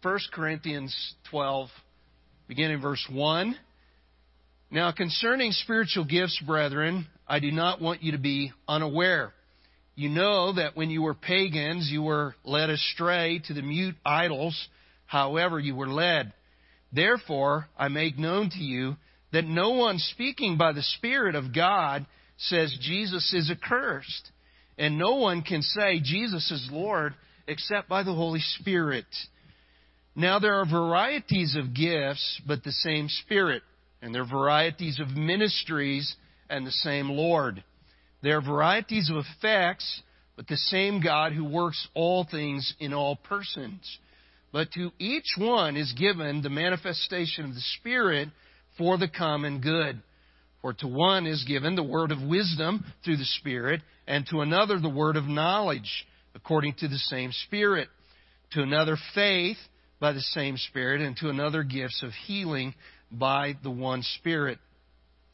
1 Corinthians 12, beginning verse 1. Now, concerning spiritual gifts, brethren, I do not want you to be unaware. You know that when you were pagans, you were led astray to the mute idols, however you were led. Therefore, I make known to you that no one speaking by the Spirit of God says Jesus is accursed. And no one can say Jesus is Lord except by the Holy Spirit. Now there are varieties of gifts, but the same Spirit. And there are varieties of ministries and the same Lord. There are varieties of effects, but the same God who works all things in all persons. But to each one is given the manifestation of the Spirit for the common good. For to one is given the word of wisdom through the Spirit, and to another the word of knowledge according to the same Spirit, to another faith by the same Spirit, and to another gifts of healing by the one Spirit,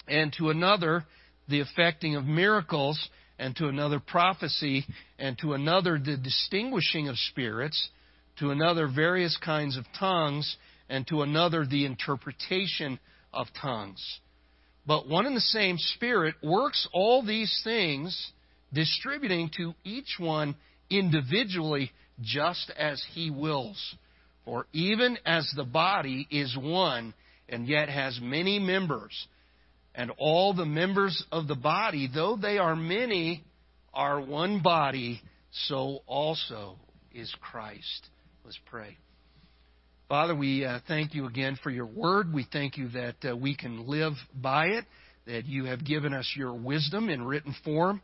and to another the effecting of miracles, and to another prophecy, and to another the distinguishing of spirits, to another various kinds of tongues, and to another the interpretation of tongues. But one and the same Spirit works all these things, distributing to each one individually just as He wills. For even as the body is one and yet has many members, and all the members of the body, though they are many, are one body, so also is Christ. Let's pray. Father, we uh, thank you again for your word. We thank you that uh, we can live by it, that you have given us your wisdom in written form.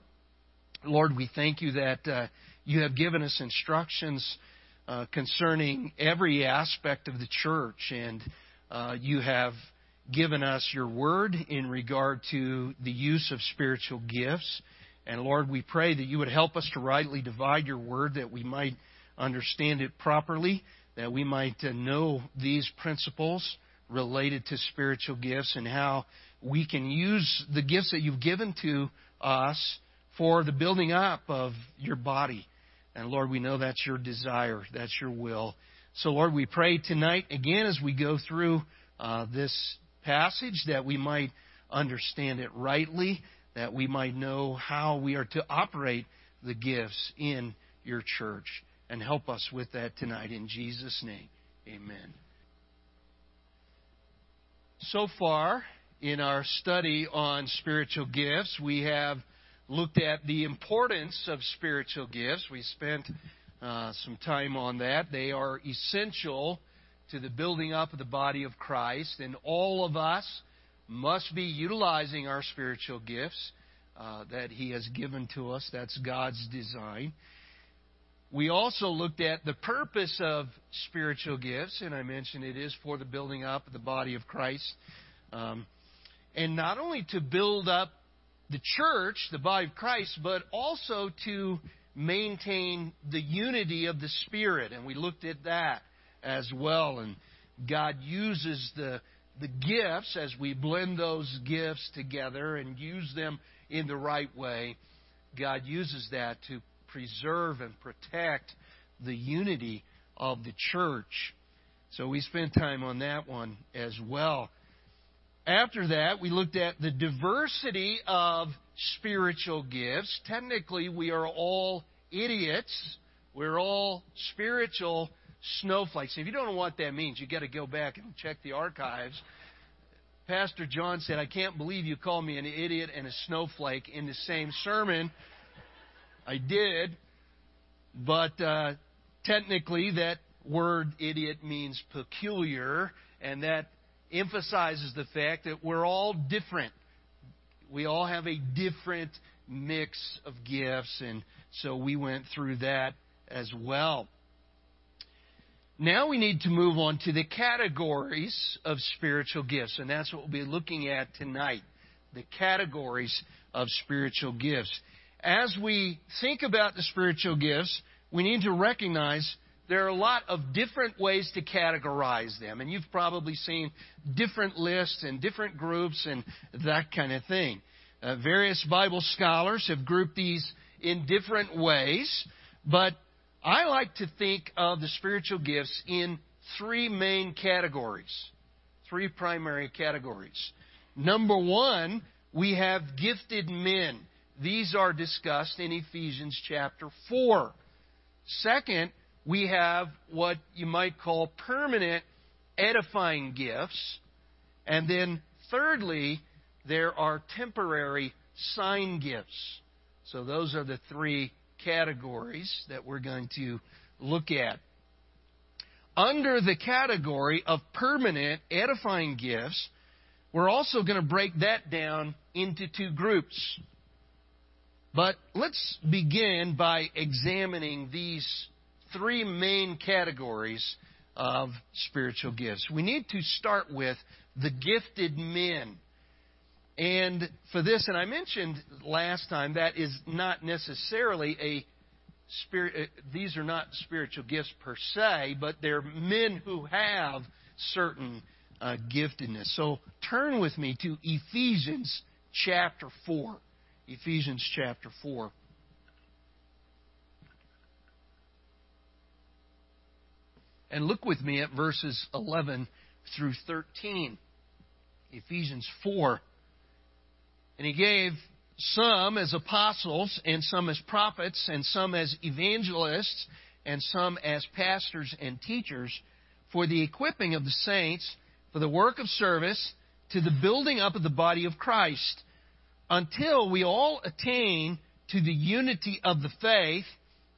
Lord, we thank you that uh, you have given us instructions uh, concerning every aspect of the church, and uh, you have given us your word in regard to the use of spiritual gifts. And Lord, we pray that you would help us to rightly divide your word, that we might understand it properly that we might uh, know these principles related to spiritual gifts and how we can use the gifts that you've given to us for the building up of your body. And Lord, we know that's your desire, that's your will. So, Lord, we pray tonight, again, as we go through uh, this passage, that we might understand it rightly, that we might know how we are to operate the gifts in your church and help us with that tonight. In Jesus' name, amen. So far, in our study on spiritual gifts, we have looked at the importance of spiritual gifts. We spent uh, some time on that. They are essential to the building up of the body of Christ, and all of us must be utilizing our spiritual gifts uh, that He has given to us. That's God's design. We also looked at the purpose of spiritual gifts, and I mentioned it is for the building up of the body of Christ. Um, and not only to build up the church, the body of Christ, but also to maintain the unity of the Spirit. And we looked at that as well. And God uses the, the gifts as we blend those gifts together and use them in the right way. God uses that to preserve and protect the unity of the church. So we spent time on that one as well. After that, we looked at the diversity of spiritual gifts. Technically, we are all idiots. We're all spiritual snowflakes. If you don't know what that means, you've got to go back and check the archives. Pastor John said, I can't believe you called me an idiot and a snowflake in the same sermon. I did, but uh, technically that word idiot means peculiar, and that emphasizes the fact that we're all different. We all have a different mix of gifts, and so we went through that as well. Now we need to move on to the categories of spiritual gifts, and that's what we'll be looking at tonight the categories of spiritual gifts as we think about the spiritual gifts, we need to recognize there are a lot of different ways to categorize them. And you've probably seen different lists and different groups and that kind of thing. Uh, various Bible scholars have grouped these in different ways, but I like to think of the spiritual gifts in three main categories, three primary categories. Number one, we have gifted men. These are discussed in Ephesians chapter 4. Second, we have what you might call permanent edifying gifts. And then thirdly, there are temporary sign gifts. So those are the three categories that we're going to look at. Under the category of permanent edifying gifts, we're also going to break that down into two groups. But let's begin by examining these three main categories of spiritual gifts. We need to start with the gifted men. And for this, and I mentioned last time, that is not necessarily a spirit, uh, these are not spiritual gifts per se, but they're men who have certain uh, giftedness. So turn with me to Ephesians chapter 4. Ephesians chapter 4. And look with me at verses 11 through 13. Ephesians 4. And he gave some as apostles, and some as prophets, and some as evangelists, and some as pastors and teachers, for the equipping of the saints, for the work of service, to the building up of the body of Christ until we all attain to the unity of the faith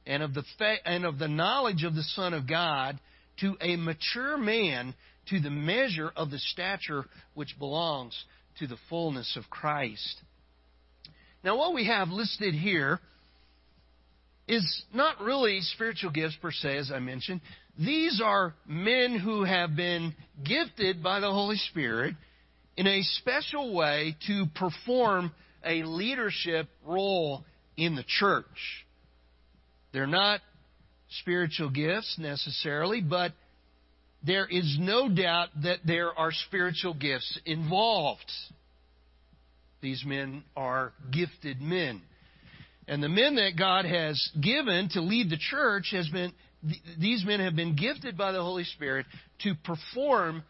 and of the fa- and of the knowledge of the Son of God to a mature man to the measure of the stature which belongs to the fullness of Christ. Now what we have listed here is not really spiritual gifts per se as I mentioned. These are men who have been gifted by the Holy Spirit in a special way to perform a leadership role in the church. They're not spiritual gifts necessarily, but there is no doubt that there are spiritual gifts involved. These men are gifted men. And the men that God has given to lead the church has been these men have been gifted by the Holy Spirit to perform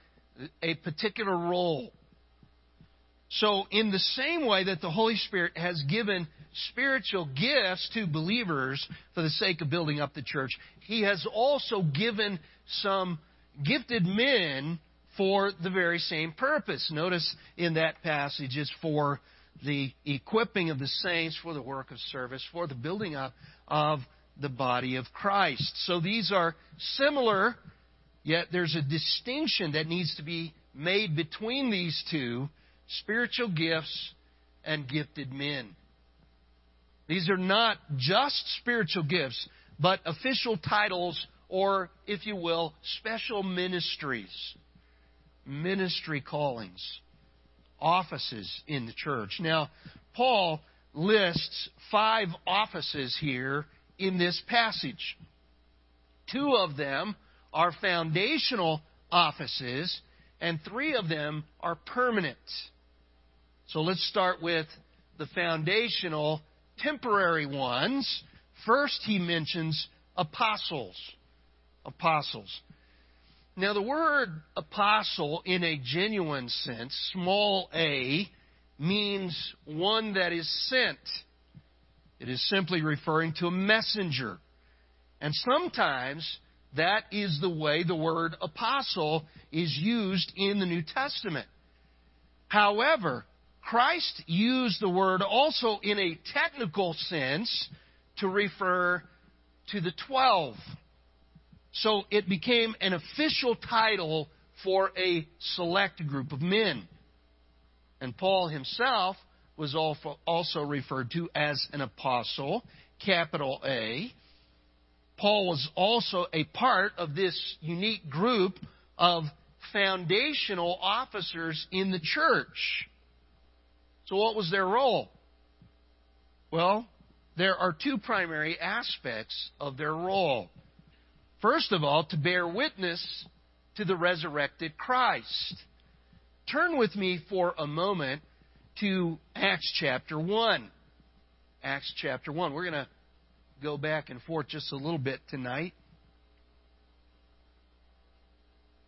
a particular role. So, in the same way that the Holy Spirit has given spiritual gifts to believers for the sake of building up the church, He has also given some gifted men for the very same purpose. Notice in that passage it's for the equipping of the saints for the work of service, for the building up of the body of Christ. So these are similar, yet there's a distinction that needs to be made between these two spiritual gifts, and gifted men. These are not just spiritual gifts, but official titles or, if you will, special ministries, ministry callings, offices in the church. Now, Paul lists five offices here in this passage. Two of them are foundational offices, and three of them are permanent. So let's start with the foundational, temporary ones. First, he mentions apostles. Apostles. Now, the word apostle in a genuine sense, small a, means one that is sent. It is simply referring to a messenger. And sometimes that is the way the word apostle is used in the New Testament. However, Christ used the word also in a technical sense to refer to the twelve. So it became an official title for a select group of men. And Paul himself was also referred to as an apostle, capital A. Paul was also a part of this unique group of foundational officers in the church. So, what was their role? Well, there are two primary aspects of their role. First of all, to bear witness to the resurrected Christ. Turn with me for a moment to Acts chapter 1. Acts chapter 1. We're going to go back and forth just a little bit tonight.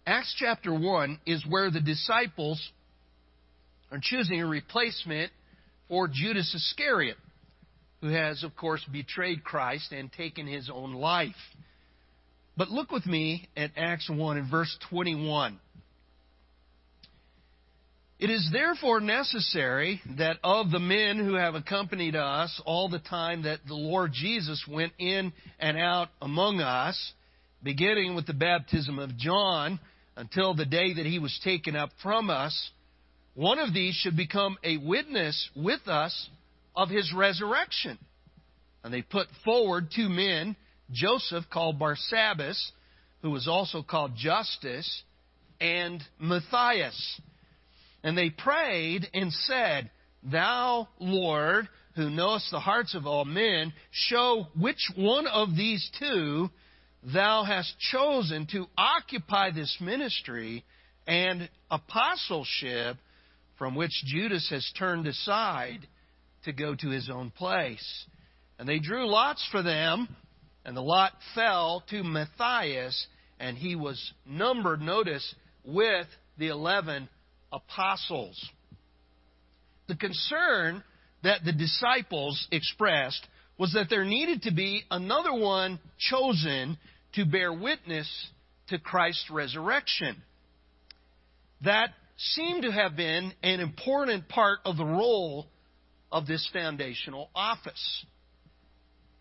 Acts chapter 1 is where the disciples are choosing a replacement for Judas Iscariot, who has, of course, betrayed Christ and taken his own life. But look with me at Acts 1 and verse 21. It is therefore necessary that of the men who have accompanied us all the time that the Lord Jesus went in and out among us, beginning with the baptism of John until the day that he was taken up from us, one of these should become a witness with us of his resurrection. And they put forward two men, Joseph called Barsabbas, who was also called Justus, and Matthias. And they prayed and said, Thou, Lord, who knowest the hearts of all men, show which one of these two thou hast chosen to occupy this ministry and apostleship from which Judas has turned aside to go to his own place. And they drew lots for them, and the lot fell to Matthias, and he was numbered, notice, with the eleven apostles. The concern that the disciples expressed was that there needed to be another one chosen to bear witness to Christ's resurrection. That seemed to have been an important part of the role of this foundational office.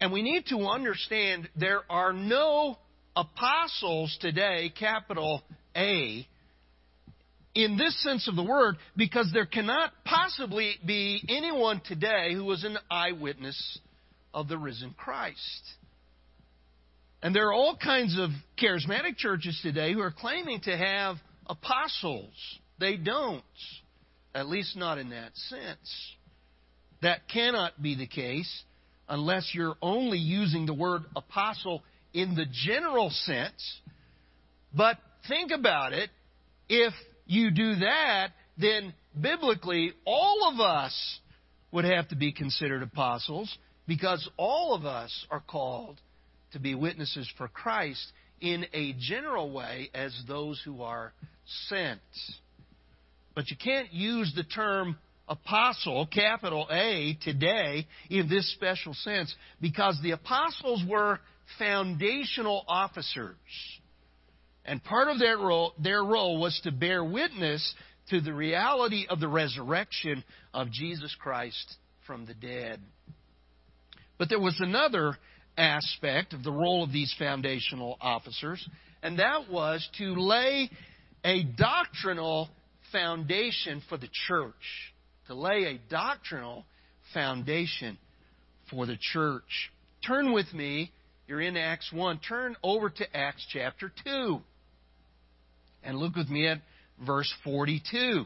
And we need to understand there are no apostles today, capital A, in this sense of the word because there cannot possibly be anyone today who was an eyewitness of the risen Christ. And there are all kinds of charismatic churches today who are claiming to have apostles. They don't, at least not in that sense. That cannot be the case unless you're only using the word apostle in the general sense. But think about it. If you do that, then biblically, all of us would have to be considered apostles because all of us are called to be witnesses for Christ in a general way as those who are sent. But you can't use the term apostle, capital A, today in this special sense because the apostles were foundational officers. And part of their role, their role was to bear witness to the reality of the resurrection of Jesus Christ from the dead. But there was another aspect of the role of these foundational officers, and that was to lay a doctrinal foundation for the church. To lay a doctrinal foundation for the church. Turn with me, you're in Acts 1, turn over to Acts chapter 2. And look with me at verse 42.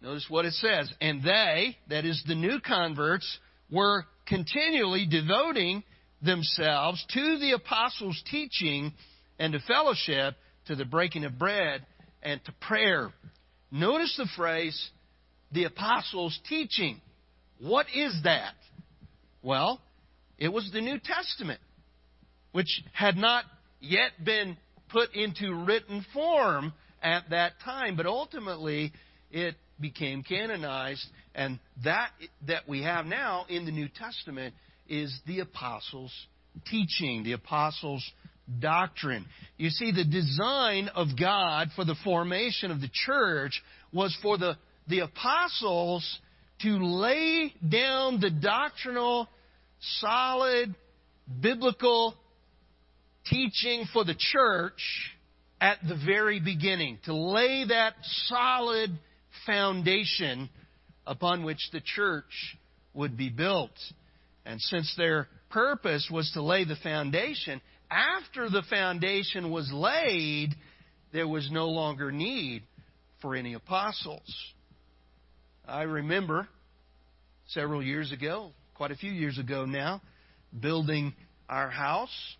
Notice what it says. And they, that is the new converts, were continually devoting themselves to the apostles' teaching and to fellowship, to the breaking of bread, and to prayer. Notice the phrase, the apostles' teaching. What is that? Well, it was the New Testament, which had not yet been put into written form at that time, but ultimately it became canonized, and that that we have now in the New Testament is the apostles' teaching, the apostles' doctrine. You see, the design of God for the formation of the church was for the, the apostles to lay down the doctrinal, solid, biblical teaching for the church at the very beginning, to lay that solid foundation upon which the church would be built. And since their purpose was to lay the foundation, after the foundation was laid, there was no longer need for any apostles. I remember several years ago, quite a few years ago now, building our house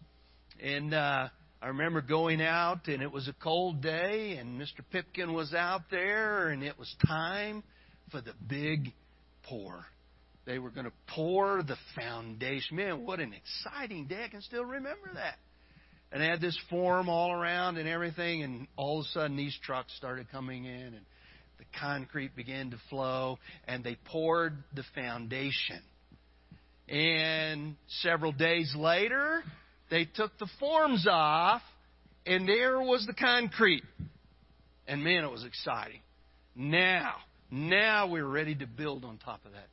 and uh, I remember going out, and it was a cold day, and Mr. Pipkin was out there, and it was time for the big pour. They were going to pour the foundation. Man, what an exciting day. I can still remember that. and they had this form all around and everything, and all of a sudden these trucks started coming in, and the concrete began to flow, and they poured the foundation. And several days later, they took the forms off, and there was the concrete. And man, it was exciting. Now, now we're ready to build on top of that.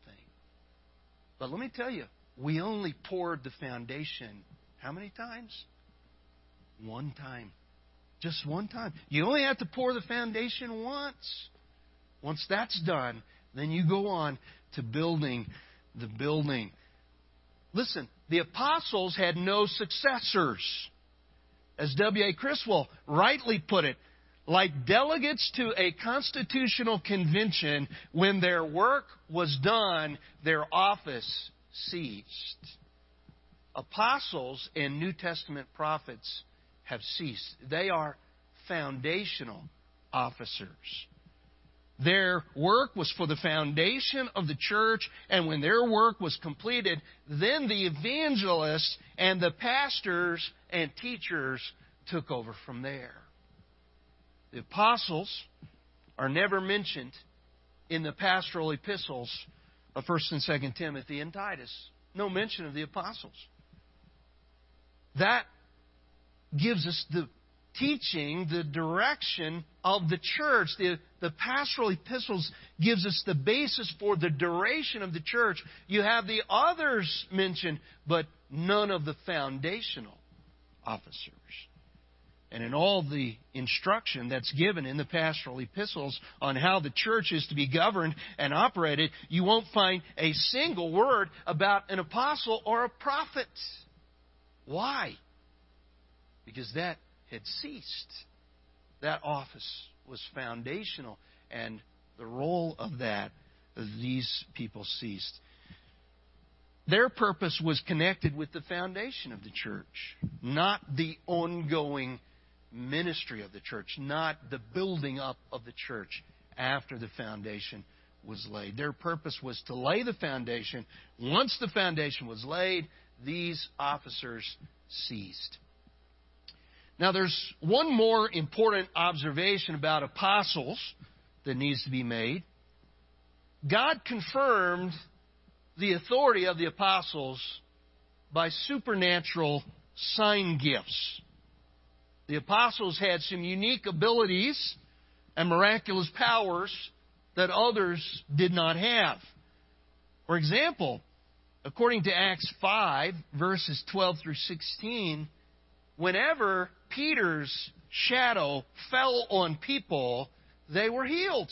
But let me tell you, we only poured the foundation how many times? One time. Just one time. You only have to pour the foundation once. Once that's done, then you go on to building the building. Listen, the apostles had no successors. As W.A. Criswell rightly put it, like delegates to a constitutional convention, when their work was done, their office ceased. Apostles and New Testament prophets have ceased. They are foundational officers. Their work was for the foundation of the church, and when their work was completed, then the evangelists and the pastors and teachers took over from there. The apostles are never mentioned in the pastoral epistles of 1st and 2nd Timothy and Titus. No mention of the apostles. That gives us the teaching, the direction of the church. The, the pastoral epistles gives us the basis for the duration of the church. You have the others mentioned, but none of the foundational officers. And in all the instruction that's given in the pastoral epistles on how the church is to be governed and operated, you won't find a single word about an apostle or a prophet. Why? Because that had ceased. That office was foundational, and the role of that, these people ceased. Their purpose was connected with the foundation of the church, not the ongoing ministry of the church, not the building up of the church after the foundation was laid. Their purpose was to lay the foundation. Once the foundation was laid, these officers ceased. Now, there's one more important observation about apostles that needs to be made. God confirmed the authority of the apostles by supernatural sign gifts. The apostles had some unique abilities and miraculous powers that others did not have. For example, according to Acts 5, verses 12 through 16, whenever Peter's shadow fell on people, they were healed.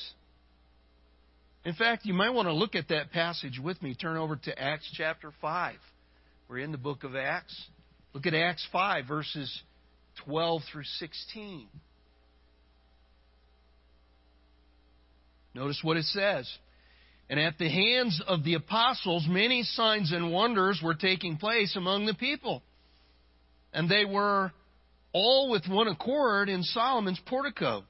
In fact, you might want to look at that passage with me. Turn over to Acts chapter 5. We're in the book of Acts. Look at Acts 5, verses 12 through 16. Notice what it says. And at the hands of the apostles, many signs and wonders were taking place among the people. And they were all with one accord in Solomon's portico.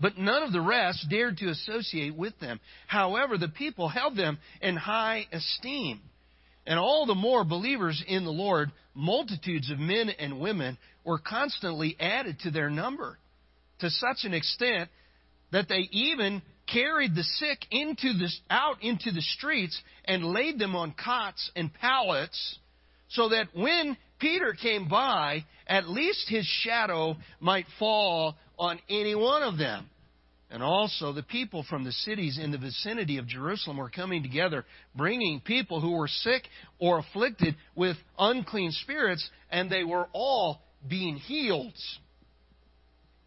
But none of the rest dared to associate with them. However, the people held them in high esteem. And all the more believers in the Lord, multitudes of men and women, were constantly added to their number to such an extent that they even carried the sick into the, out into the streets and laid them on cots and pallets so that when Peter came by, at least his shadow might fall on any one of them. And also, the people from the cities in the vicinity of Jerusalem were coming together, bringing people who were sick or afflicted with unclean spirits, and they were all being healed.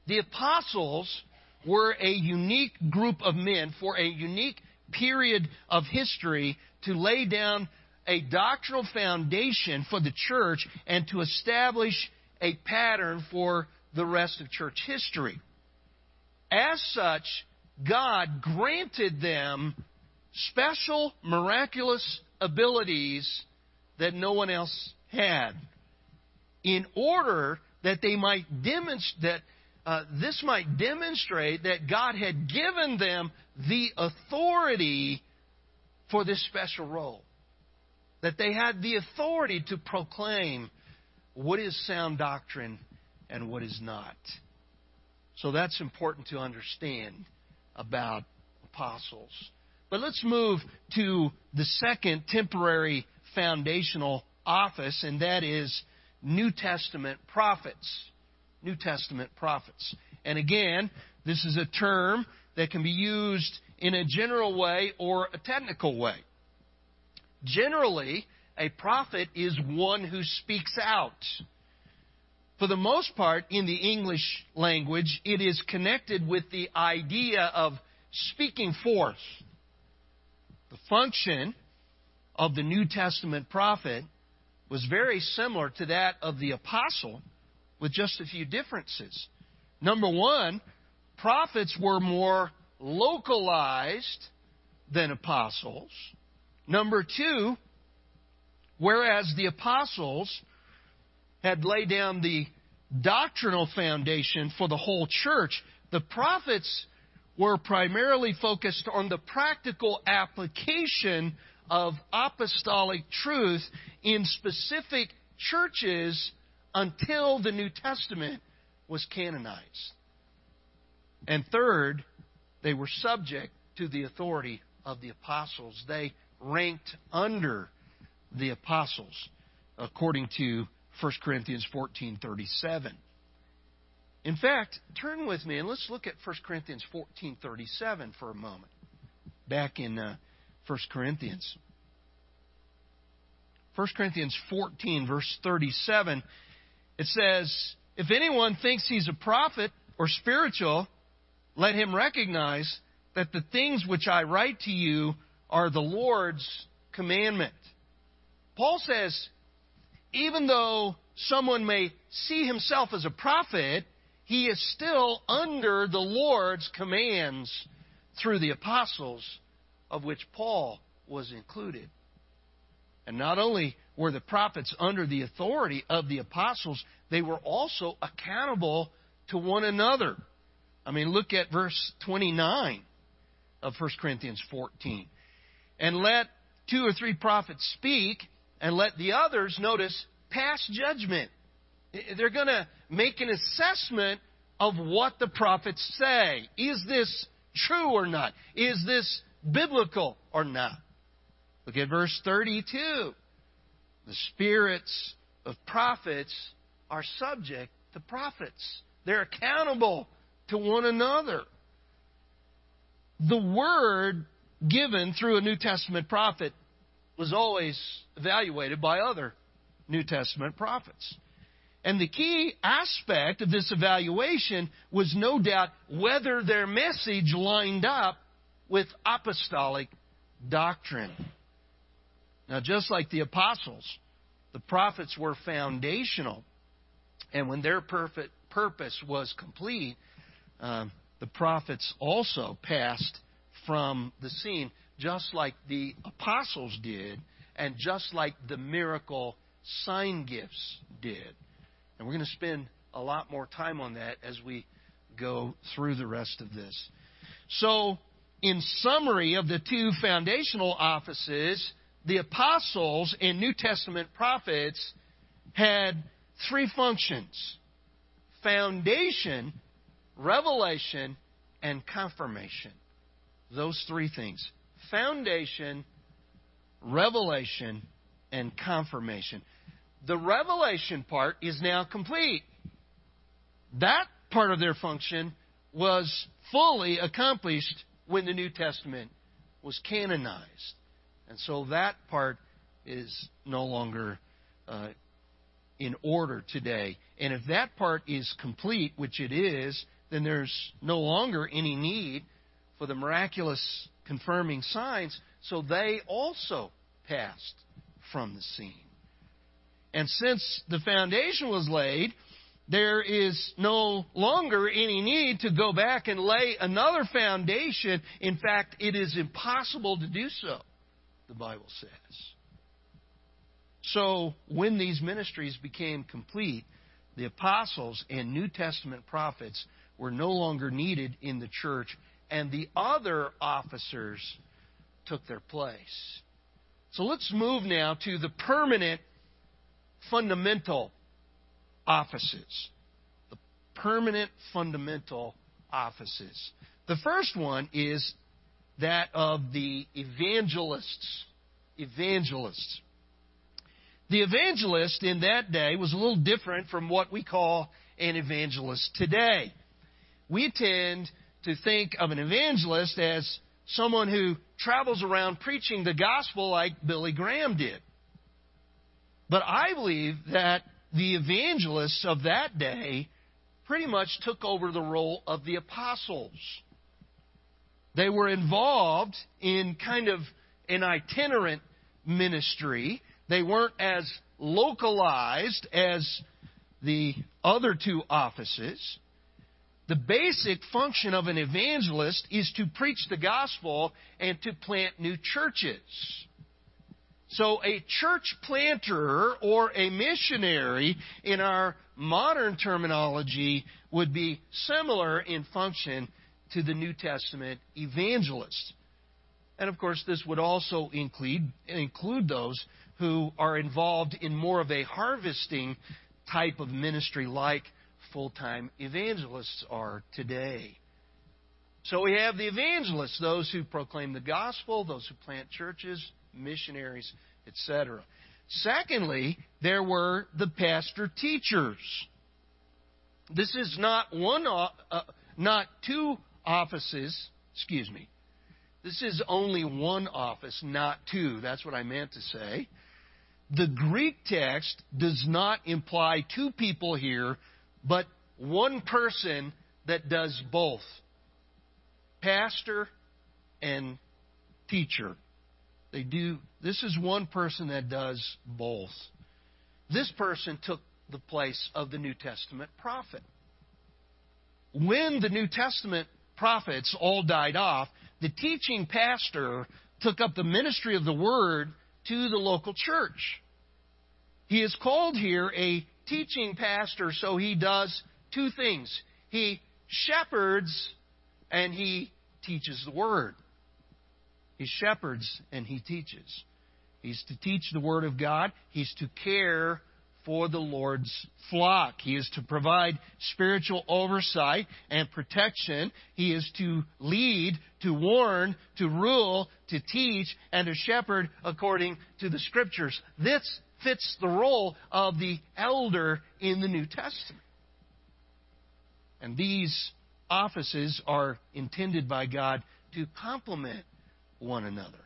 The apostles were a unique group of men for a unique period of history to lay down a doctrinal foundation for the church and to establish a pattern for the rest of church history. As such, God granted them special miraculous abilities that no one else had in order that they might demonstrate that uh, this might demonstrate that God had given them the authority for this special role. That they had the authority to proclaim what is sound doctrine and what is not. So that's important to understand about apostles. But let's move to the second temporary foundational office, and that is New Testament prophets. New Testament prophets. And again, this is a term that can be used in a general way or a technical way. Generally, a prophet is one who speaks out. For the most part, in the English language, it is connected with the idea of speaking forth. The function of the New Testament prophet was very similar to that of the apostle, with just a few differences. Number one, prophets were more localized than apostles. Number two, whereas the apostles had laid down the doctrinal foundation for the whole church, the prophets were primarily focused on the practical application of apostolic truth in specific churches until the New Testament was canonized. And third, they were subject to the authority of the apostles. They ranked under the apostles, according to 1 Corinthians 14:37. In fact, turn with me and let's look at 1 Corinthians 14:37 for a moment. Back in uh, 1 Corinthians. 1 Corinthians 14 verse 37 it says, "If anyone thinks he's a prophet or spiritual, let him recognize that the things which I write to you are the Lord's commandment." Paul says, even though someone may see himself as a prophet, he is still under the Lord's commands through the apostles, of which Paul was included. And not only were the prophets under the authority of the apostles, they were also accountable to one another. I mean, look at verse 29 of 1 Corinthians 14. And let two or three prophets speak, and let the others, notice, pass judgment. They're going to make an assessment of what the prophets say. Is this true or not? Is this biblical or not? Look at verse 32. The spirits of prophets are subject to prophets. They're accountable to one another. The word given through a New Testament prophet was always evaluated by other New Testament prophets. And the key aspect of this evaluation was no doubt whether their message lined up with apostolic doctrine. Now, just like the apostles, the prophets were foundational. And when their purpose was complete, um, the prophets also passed from the scene just like the apostles did, and just like the miracle sign gifts did. And we're going to spend a lot more time on that as we go through the rest of this. So, in summary of the two foundational offices, the apostles and New Testament prophets had three functions foundation, revelation, and confirmation. Those three things foundation, revelation, and confirmation. The revelation part is now complete. That part of their function was fully accomplished when the New Testament was canonized. And so that part is no longer uh, in order today. And if that part is complete, which it is, then there's no longer any need for the miraculous confirming signs, so they also passed from the scene. And since the foundation was laid, there is no longer any need to go back and lay another foundation. In fact, it is impossible to do so, the Bible says. So, when these ministries became complete, the apostles and New Testament prophets were no longer needed in the church and the other officers took their place. So let's move now to the permanent, fundamental offices. The permanent fundamental offices. The first one is that of the evangelists. Evangelists. The evangelist in that day was a little different from what we call an evangelist today. We tend to think of an evangelist as someone who travels around preaching the gospel like Billy Graham did. But I believe that the evangelists of that day pretty much took over the role of the apostles. They were involved in kind of an itinerant ministry. They weren't as localized as the other two offices. The basic function of an evangelist is to preach the gospel and to plant new churches. So, a church planter or a missionary in our modern terminology would be similar in function to the New Testament evangelist. And of course, this would also include, include those who are involved in more of a harvesting type of ministry like full time evangelists are today. So we have the evangelists, those who proclaim the gospel, those who plant churches, missionaries, etc. Secondly, there were the pastor teachers. This is not one, uh, not two offices. Excuse me. This is only one office, not two. That's what I meant to say. The Greek text does not imply two people here, but one person that does both pastor and teacher. They do, this is one person that does both. This person took the place of the New Testament prophet. When the New Testament prophets all died off, the teaching pastor took up the ministry of the word to the local church. He is called here a teaching pastor, so he does two things. He shepherds and he teaches the word. He shepherds and he teaches. He's to teach the Word of God. He's to care for the Lord's flock. He is to provide spiritual oversight and protection. He is to lead, to warn, to rule, to teach, and to shepherd according to the Scriptures. This fits the role of the elder in the New Testament. And these offices are intended by God to complement one another.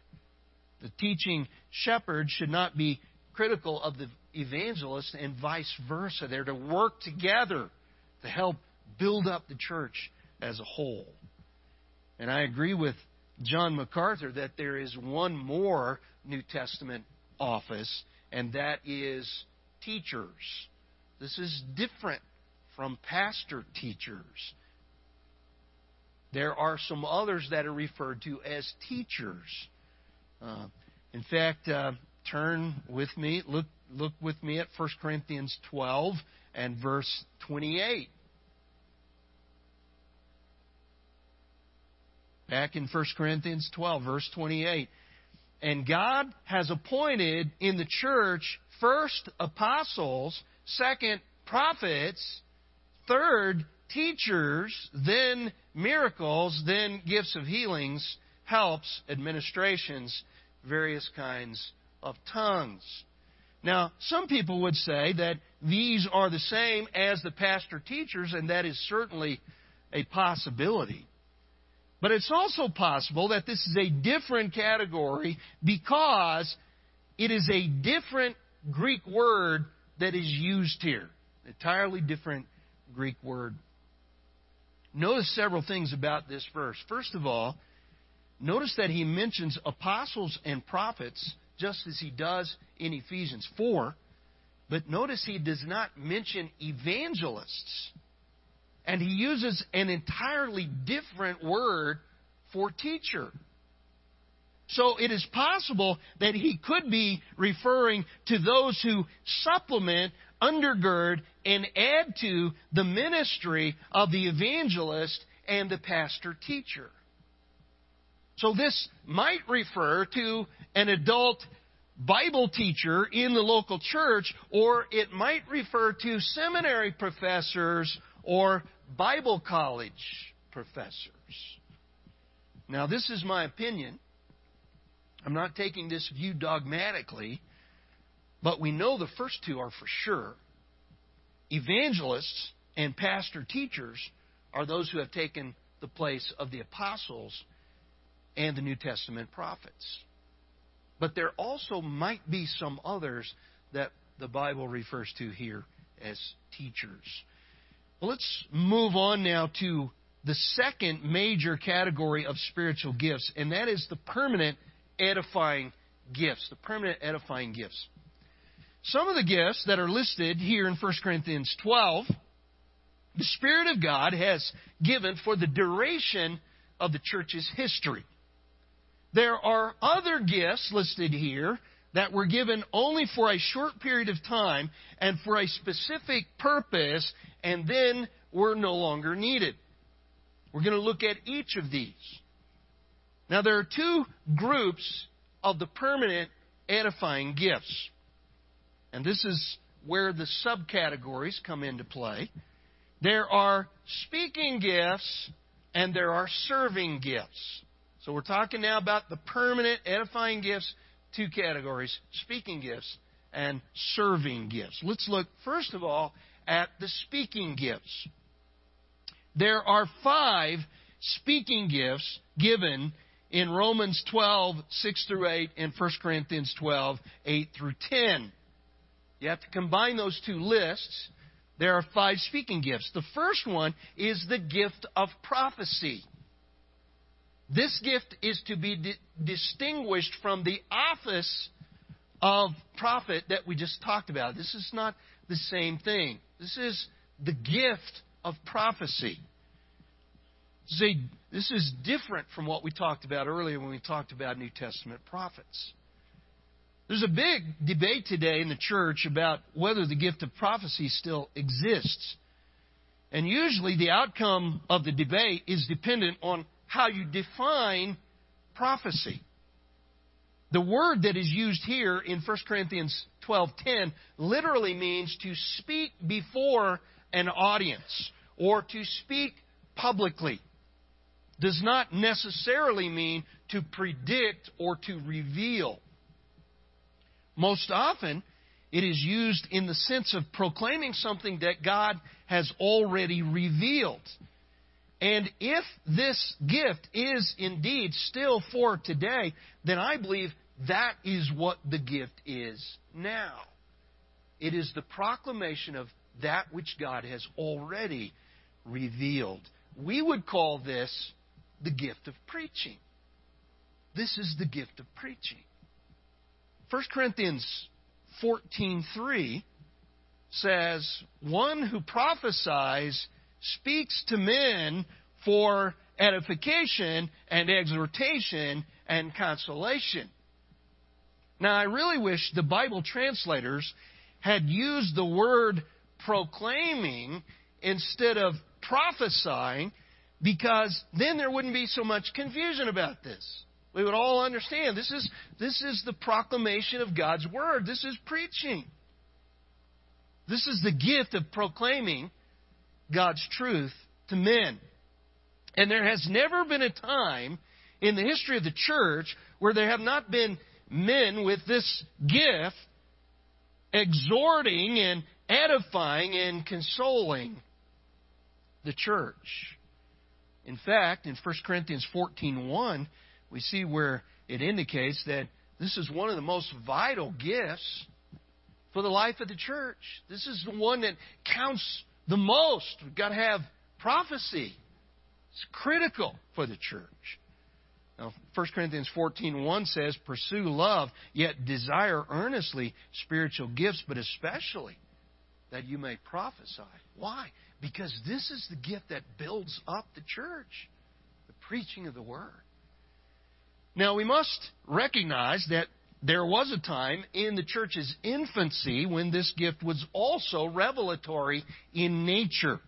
The teaching shepherd should not be critical of the evangelist and vice versa. They're to work together to help build up the church as a whole. And I agree with John MacArthur that there is one more New Testament office, and that is teachers. This is different from pastor teachers. There are some others that are referred to as teachers. Uh, in fact, uh, turn with me, look, look with me at 1 Corinthians 12 and verse 28. Back in 1 Corinthians 12, verse 28. And God has appointed in the church first apostles, second prophets, third teachers, then miracles, then gifts of healings, helps, administrations, various kinds of tongues. Now, some people would say that these are the same as the pastor teachers, and that is certainly a possibility. But it's also possible that this is a different category because it is a different Greek word that is used here. Entirely different Greek word Notice several things about this verse. First of all, notice that he mentions apostles and prophets just as he does in Ephesians 4. But notice he does not mention evangelists. And he uses an entirely different word for teacher. So it is possible that he could be referring to those who supplement undergird and add to the ministry of the evangelist and the pastor teacher. So this might refer to an adult Bible teacher in the local church, or it might refer to seminary professors or Bible college professors. Now, this is my opinion. I'm not taking this view dogmatically, but we know the first two are for sure. Evangelists and pastor teachers are those who have taken the place of the apostles and the New Testament prophets. But there also might be some others that the Bible refers to here as teachers. Well, let's move on now to the second major category of spiritual gifts, and that is the permanent edifying gifts. The permanent edifying gifts. Some of the gifts that are listed here in 1 Corinthians 12, the Spirit of God has given for the duration of the church's history. There are other gifts listed here that were given only for a short period of time and for a specific purpose, and then were no longer needed. We're going to look at each of these. Now, there are two groups of the permanent edifying gifts. And this is where the subcategories come into play. There are speaking gifts and there are serving gifts. So we're talking now about the permanent edifying gifts, two categories speaking gifts and serving gifts. Let's look, first of all, at the speaking gifts. There are five speaking gifts given in Romans 12, 6 through 8, and 1 Corinthians 12, 8 through 10. You have to combine those two lists. There are five speaking gifts. The first one is the gift of prophecy. This gift is to be di- distinguished from the office of prophet that we just talked about. This is not the same thing. This is the gift of prophecy. See, this is different from what we talked about earlier when we talked about New Testament prophets. There's a big debate today in the church about whether the gift of prophecy still exists. And usually the outcome of the debate is dependent on how you define prophecy. The word that is used here in 1 Corinthians 12:10 literally means to speak before an audience or to speak publicly. Does not necessarily mean to predict or to reveal. Most often, it is used in the sense of proclaiming something that God has already revealed. And if this gift is indeed still for today, then I believe that is what the gift is now. It is the proclamation of that which God has already revealed. We would call this the gift of preaching. This is the gift of preaching. 1 Corinthians 14:3 says, "One who prophesies speaks to men for edification and exhortation and consolation. Now, I really wish the Bible translators had used the word proclaiming instead of prophesying because then there wouldn't be so much confusion about this. We would all understand this is, this is the proclamation of God's Word. This is preaching. This is the gift of proclaiming God's truth to men. And there has never been a time in the history of the church where there have not been men with this gift exhorting and edifying and consoling the church. In fact, in 1 Corinthians 14:1, we see where it indicates that this is one of the most vital gifts for the life of the church. This is the one that counts the most. We've got to have prophecy. It's critical for the church. Now, 1 Corinthians 14:1 says, "Pursue love, yet desire earnestly spiritual gifts, but especially that you may prophesy." Why? Because this is the gift that builds up the church, the preaching of the word. Now, we must recognize that there was a time in the church's infancy when this gift was also revelatory in nature.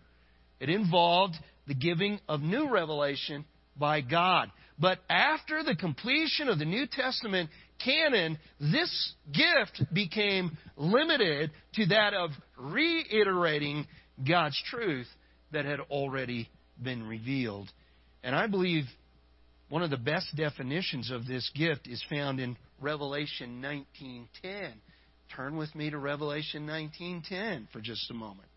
It involved the giving of new revelation by God. But after the completion of the New Testament canon, this gift became limited to that of reiterating God's truth that had already been revealed. And I believe one of the best definitions of this gift is found in Revelation 19:10. Turn with me to Revelation 19:10 for just a moment.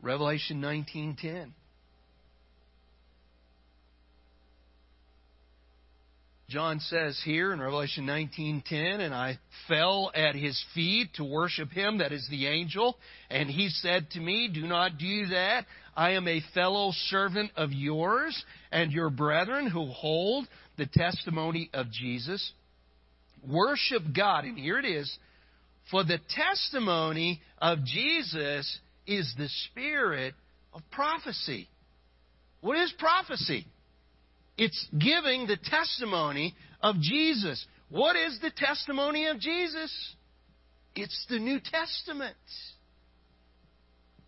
Revelation 19:10. John says here in Revelation 19:10, and I fell at his feet to worship him, that is the angel, and he said to me, "Do not do that. I am a fellow servant of yours and your brethren who hold the testimony of Jesus. Worship God." And here it is, "For the testimony of Jesus is the spirit of prophecy. What is prophecy? It's giving the testimony of Jesus. What is the testimony of Jesus? It's the New Testament.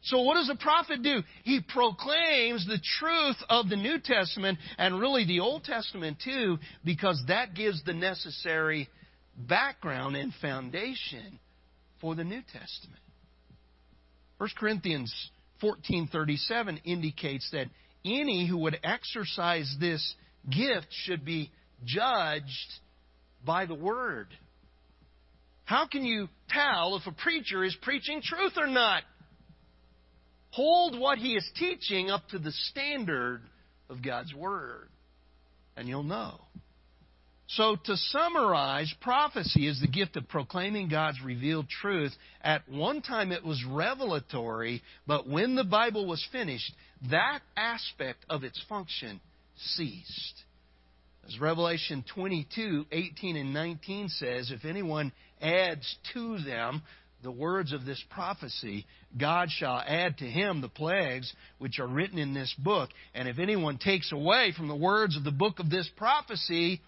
So, what does a prophet do? He proclaims the truth of the New Testament and really the Old Testament too, because that gives the necessary background and foundation for the New Testament. 1 Corinthians 14:37 indicates that any who would exercise this gift should be judged by the word. How can you tell if a preacher is preaching truth or not? Hold what he is teaching up to the standard of God's word, and you'll know. So, to summarize, prophecy is the gift of proclaiming God's revealed truth. At one time it was revelatory, but when the Bible was finished, that aspect of its function ceased. As Revelation 22 18 and 19 says, if anyone adds to them the words of this prophecy, God shall add to him the plagues which are written in this book. And if anyone takes away from the words of the book of this prophecy,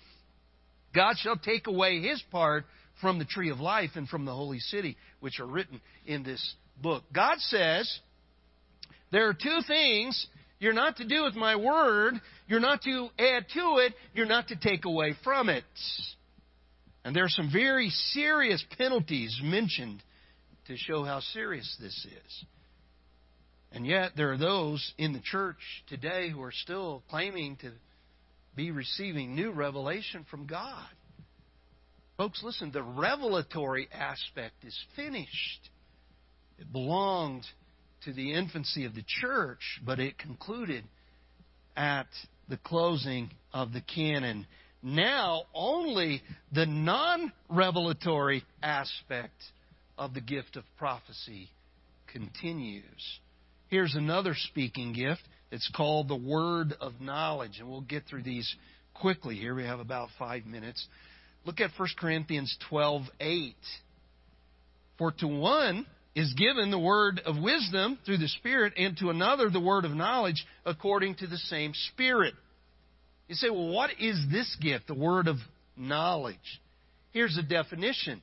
God shall take away his part from the tree of life and from the holy city, which are written in this book. God says there are two things you're not to do with my word, you're not to add to it, you're not to take away from it. And there are some very serious penalties mentioned to show how serious this is. And yet, there are those in the church today who are still claiming to be receiving new revelation from God. Folks, listen, the revelatory aspect is finished. It belonged to the infancy of the church, but it concluded at the closing of the canon. Now, only the non revelatory aspect of the gift of prophecy continues. Here's another speaking gift it's called the word of knowledge. And we'll get through these quickly here. We have about five minutes. Look at 1 Corinthians 12 8. For to one is given the word of wisdom through the Spirit, and to another the word of knowledge according to the same Spirit. You say, well, what is this gift, the word of knowledge? Here's a definition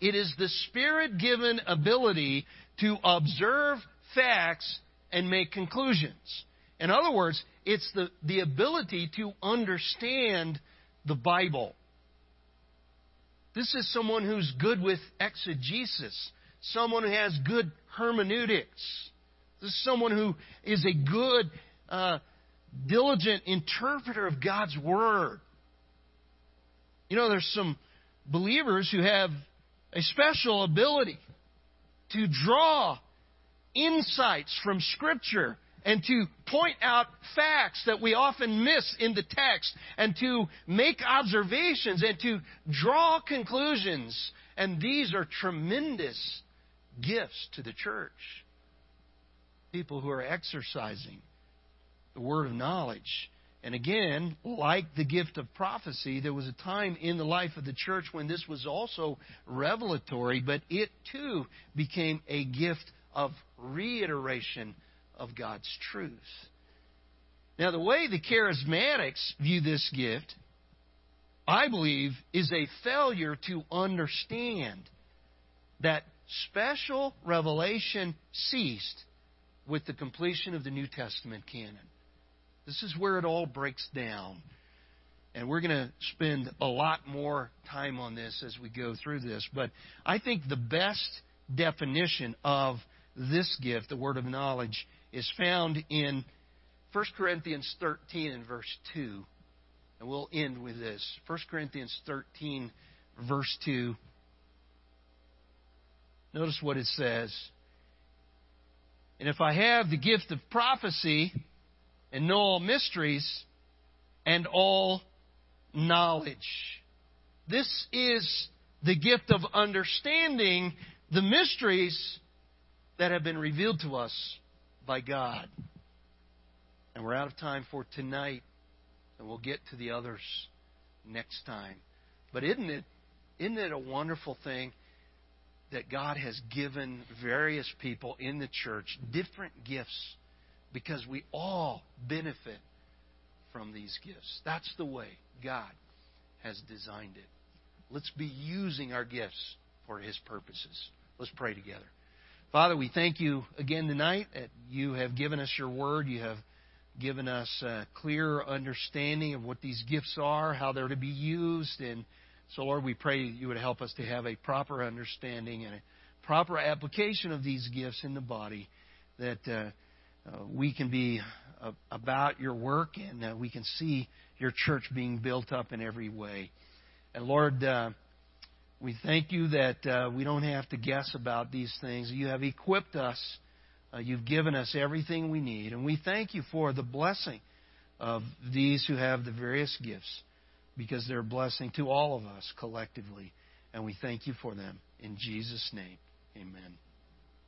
it is the Spirit given ability to observe facts and make conclusions. In other words, it's the, the ability to understand the Bible. This is someone who's good with exegesis, someone who has good hermeneutics. This is someone who is a good, uh, diligent interpreter of God's Word. You know, there's some believers who have a special ability to draw insights from Scripture and to point out facts that we often miss in the text and to make observations and to draw conclusions. And these are tremendous gifts to the church. People who are exercising the word of knowledge. And again, like the gift of prophecy, there was a time in the life of the church when this was also revelatory, but it too became a gift of reiteration of God's truth. Now, the way the charismatics view this gift, I believe, is a failure to understand that special revelation ceased with the completion of the New Testament canon. This is where it all breaks down. And we're going to spend a lot more time on this as we go through this. But I think the best definition of this gift, the word of knowledge, is found in 1 Corinthians 13 and verse 2. And we'll end with this. 1 Corinthians 13, verse 2. Notice what it says. And if I have the gift of prophecy and know all mysteries and all knowledge, this is the gift of understanding the mysteries that have been revealed to us by God. And we're out of time for tonight, and we'll get to the others next time. But isn't it, isn't it a wonderful thing that God has given various people in the church different gifts because we all benefit from these gifts? That's the way God has designed it. Let's be using our gifts for His purposes. Let's pray together. Father, we thank you again tonight that you have given us your word. You have given us a clear understanding of what these gifts are, how they're to be used. And so, Lord, we pray you would help us to have a proper understanding and a proper application of these gifts in the body, that uh, uh, we can be about your work and we can see your church being built up in every way. And Lord, uh, we thank you that uh, we don't have to guess about these things. You have equipped us. Uh, you've given us everything we need. And we thank you for the blessing of these who have the various gifts because they're a blessing to all of us collectively. And we thank you for them. In Jesus' name, amen.